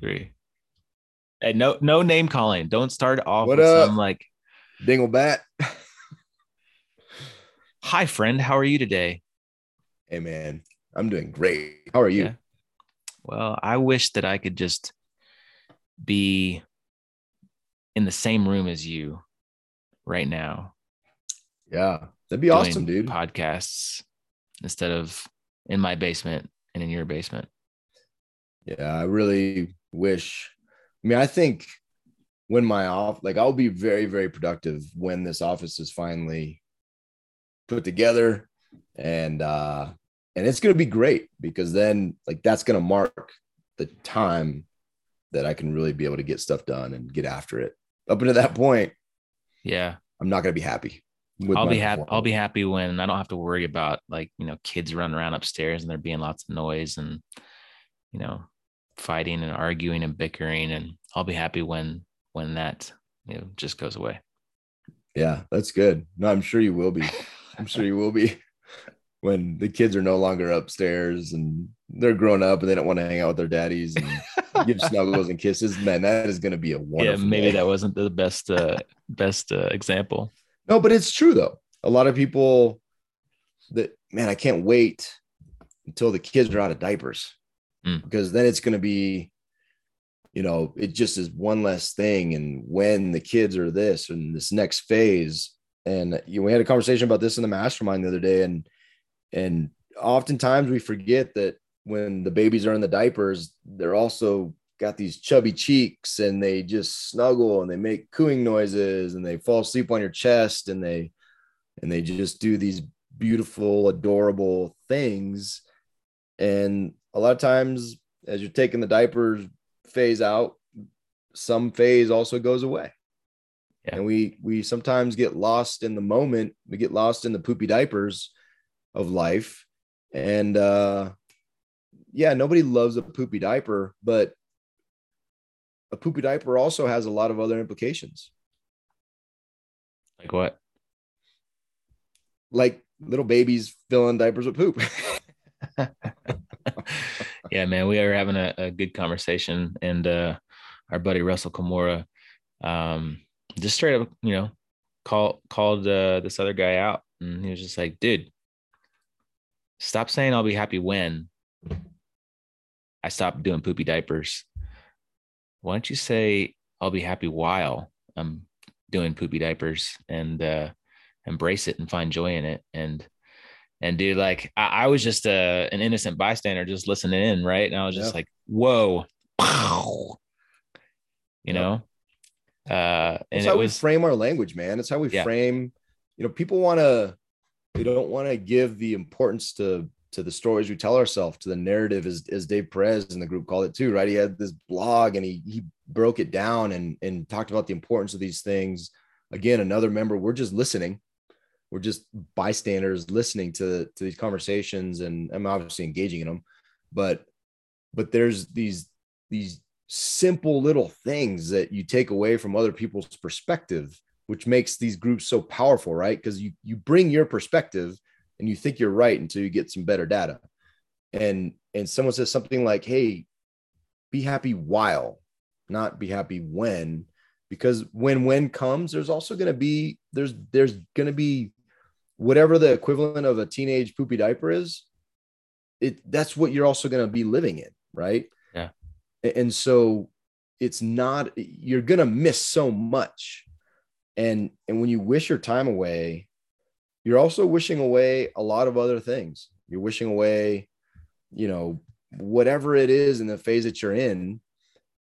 three. Hey, no, no name calling. Don't start off What with up? some like, Dinglebat. "Hi, friend. How are you today?" Hey man, I'm doing great. How are you? Yeah. Well, I wish that I could just be in the same room as you right now, Yeah, that'd be awesome, dude. Podcasts instead of in my basement and in your basement. Yeah, I really wish. I mean, I think when my off, like, I'll be very, very productive when this office is finally put together, and uh, and it's gonna be great because then, like, that's gonna mark the time that I can really be able to get stuff done and get after it. Up until that point, Yeah, I'm not gonna be happy. with I'll be happy. I'll be happy when I don't have to worry about like you know kids running around upstairs and there being lots of noise and you know fighting and arguing and bickering and I'll be happy when when that you know just goes away. Yeah, that's good. No, I'm sure you will be. I'm sure you will be when the kids are no longer upstairs and they're grown up and they don't want to hang out with their daddies and give snuggles and kisses. Man, that is going to be a yeah, maybe day. that wasn't the best uh best uh, example. No, but it's true though. A lot of people that man, I can't wait until the kids are out of diapers Mm. because then it's going to be, you know, it just is one less thing. And when the kids are this and this next phase, and you know, we had a conversation about this in the mastermind the other day, and and oftentimes we forget that when the babies are in the diapers, they're also got these chubby cheeks and they just snuggle and they make cooing noises and they fall asleep on your chest and they and they just do these beautiful adorable things and a lot of times as you're taking the diapers phase out some phase also goes away. Yeah. and we we sometimes get lost in the moment. We get lost in the poopy diapers of life. And uh yeah nobody loves a poopy diaper but a poopy diaper also has a lot of other implications. Like what? like little babies filling diapers with poop yeah, man, we are having a, a good conversation, and uh, our buddy Russell Kimura, um, just straight up, you know, called called uh, this other guy out, and he was just like, "Dude, stop saying I'll be happy when I stop doing poopy diapers. Why don't you say I'll be happy while I'm doing poopy diapers and uh, embrace it and find joy in it and." And dude, like I, I was just uh, an innocent bystander, just listening in, right? And I was just Yeah. like, "Whoa!" You Yep. know, uh, and That's it how was we frame our language, man. It's how we Yeah. frame. You know, people want to. They don't want to give the importance to to the stories we tell ourselves, to the narrative, as as Dave Perez in the group called it too, right? He had this blog and he he broke it down and and talked about the importance of these things. Again, another member. We're just listening. We're just bystanders listening to to these conversations, and I'm obviously engaging in them. But but there's these these simple little things that you take away from other people's perspective which makes these groups so powerful right because you you bring your perspective and you think you're right until you get some better data and and someone says something like hey be happy while not be happy when because when when comes there's also going to be there's there's going to be whatever the equivalent of a teenage poopy diaper is it that's what you're also going to be living in right? Yeah. And so it's not you're going to miss so much. And and when you wish your time away you're also wishing away a lot of other things. You're wishing away you know whatever it is in the phase that you're in.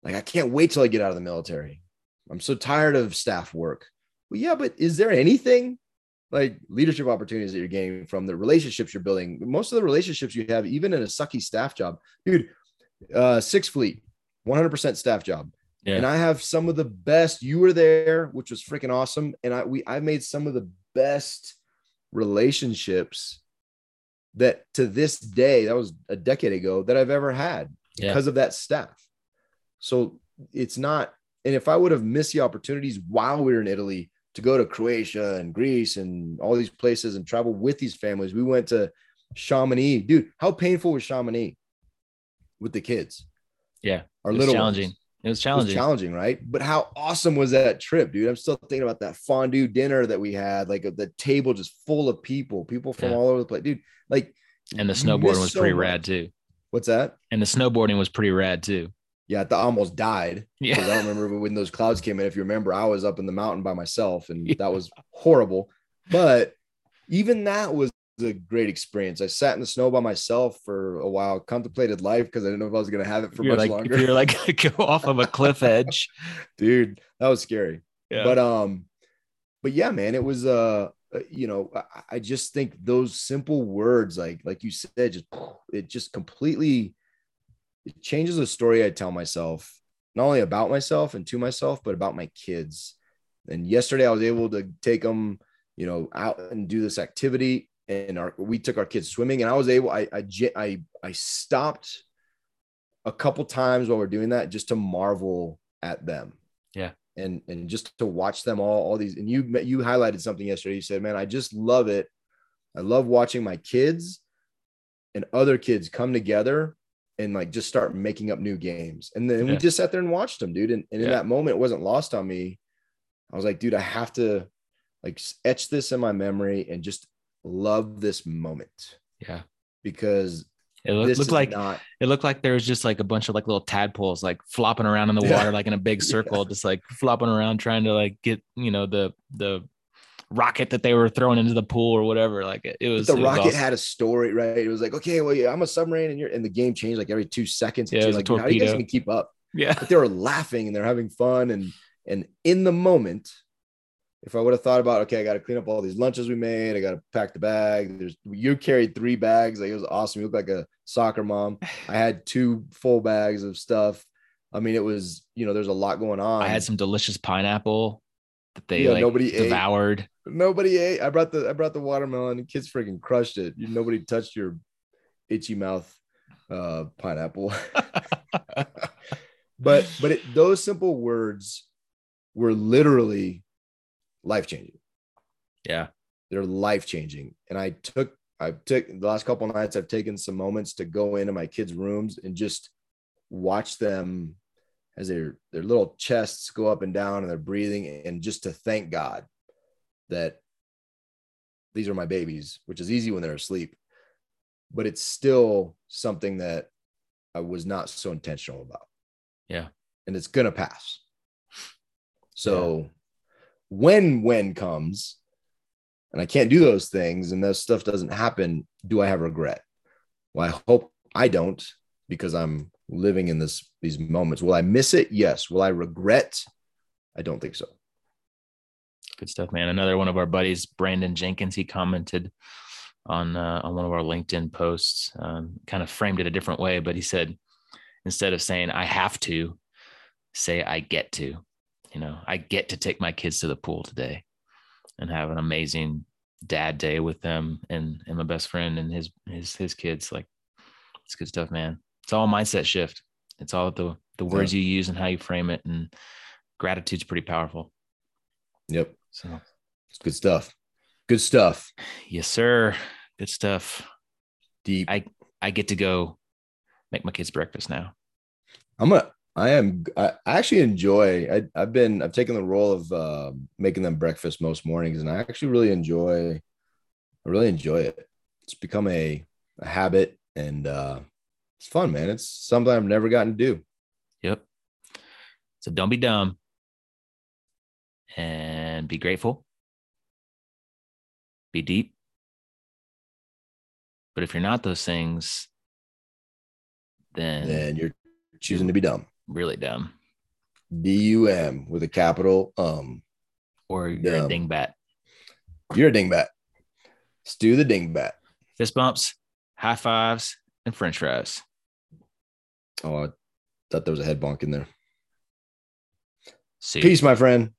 Like i can't wait till i get out of the military. I'm so tired of staff work. Well yeah but is there anything like leadership opportunities that you're gaining from the relationships you're building most of the relationships you have even in a sucky staff job dude uh Sixth Fleet 100% staff job yeah, and I have some of the best. You were there, which was freaking awesome, and I we I made some of the best relationships that to this day that was a decade ago that I've ever had Yeah. because of that staff. So it's not. And if I would have missed the opportunities while we were in Italy to go to Croatia and Greece and all these places and travel with these families, we went to Chamonix, dude. How painful was Chamonix with the kids? Yeah. Our It was little challenging. ones. It was It was challenging. challenging, right? But how awesome was that trip, dude? I'm still thinking about that fondue dinner that we had, like uh, the table just full of people, people from Yeah. all over the place, dude. Like, and the snowboarding was so pretty much. rad too. What's that? And the snowboarding was pretty rad too. Yeah, I almost died. Yeah. I don't remember when those clouds came in. If you remember, I was up in the mountain by myself, and Yeah. that was horrible. But even that was a great experience. I sat in the snow by myself for a while, contemplated life because I didn't know if I was going to have it for you're much like longer. you're like go off of a cliff edge. Dude, that was scary. Yeah. But um, but yeah, man, it was uh, uh, you know, I, I just think those simple words, like like you said, just it just completely it changes the story I tell myself, not only about myself and to myself, but about my kids. And yesterday I was able to take them, you know, out and do this activity. And our we took our kids swimming, and I was able, I I I, I stopped a couple times while we're doing that just to marvel at them. Yeah. And and just to watch them all, all these, and you you highlighted something yesterday. You said, man, I just love it. I love watching my kids and other kids come together and like just start making up new games. And then we just sat there and watched them, dude. And, and in Yeah. that moment, it wasn't lost on me. I was like, dude, I have to like etch this in my memory and just love this moment Yeah. because It looked, looked like not it looked like there was just like a bunch of like little tadpoles like flopping around in the Yeah. water like in a big Yeah. circle, just like flopping around trying to like get you know the the rocket that they were throwing into the pool or whatever. Like it, it But was the it was rocket awesome. had a story, right? It was like, okay, well, yeah, I'm a submarine, and you're and the game changed like every two seconds. Yeah, it was like, how do you guys keep up? yeah But they were laughing and they're having fun, and and in the moment, if I would have thought about, okay, I got to clean up all these lunches we made, I got to pack the bag. There's you carried three bags, like it was awesome. You look like a soccer mom. I had two full bags of stuff. I mean, it was you know, there's a lot going on. I had some delicious pineapple that they Yeah, like nobody ate. devoured. Nobody ate. I brought the I brought the watermelon. and kids freaking crushed it. Nobody touched your itchy mouth uh, pineapple. but but it, those simple words were literally life changing. yeah. They're life changing. And I took I took the last couple nights. I've taken some moments to go into my kids' rooms and just watch them as their their little chests go up and down and they're breathing and just to thank God that these are my babies, which is easy when they're asleep, but it's still something that I was not so intentional about. Yeah. And it's gonna pass. So when when comes and I can't do those things and that stuff doesn't happen, do I have regret? Well, I hope I don't because I'm living in this these moments. Will I miss it? Yes. Will I regret? I don't think so. Good stuff, man. Another one of our buddies, Brandon Jenkins, he commented on uh, on one of our LinkedIn posts, um, kind of framed it a different way, but he said instead of saying I have to, say I get to. You know, I get to take my kids to the pool today and have an amazing dad day with them and and my best friend and his his his kids. Like it's good stuff, man. It's all a mindset shift. It's all the the words you use and how you frame it, and gratitude's pretty powerful. Yep. So It's good stuff. Good stuff. Yes, sir. Good stuff. Deep. I I get to go make my kids breakfast now. I'm a I am I I actually enjoy I I've been I've taken the role of uh, making them breakfast most mornings and I actually really enjoy I really enjoy it. It's become a, a habit and uh it's fun, man. It's something I've never gotten to do. Yep. So don't be dumb and be grateful. Be deep. But if you're not those things, then And you're choosing to be dumb. really dumb D-U-M with a capital um. or you're Dumb. a dingbat. You're a dingbat. Stu the dingbat. Fist bumps, high fives, and french fries. Oh, I thought there was a head bonk in there. See. Peace, my friend.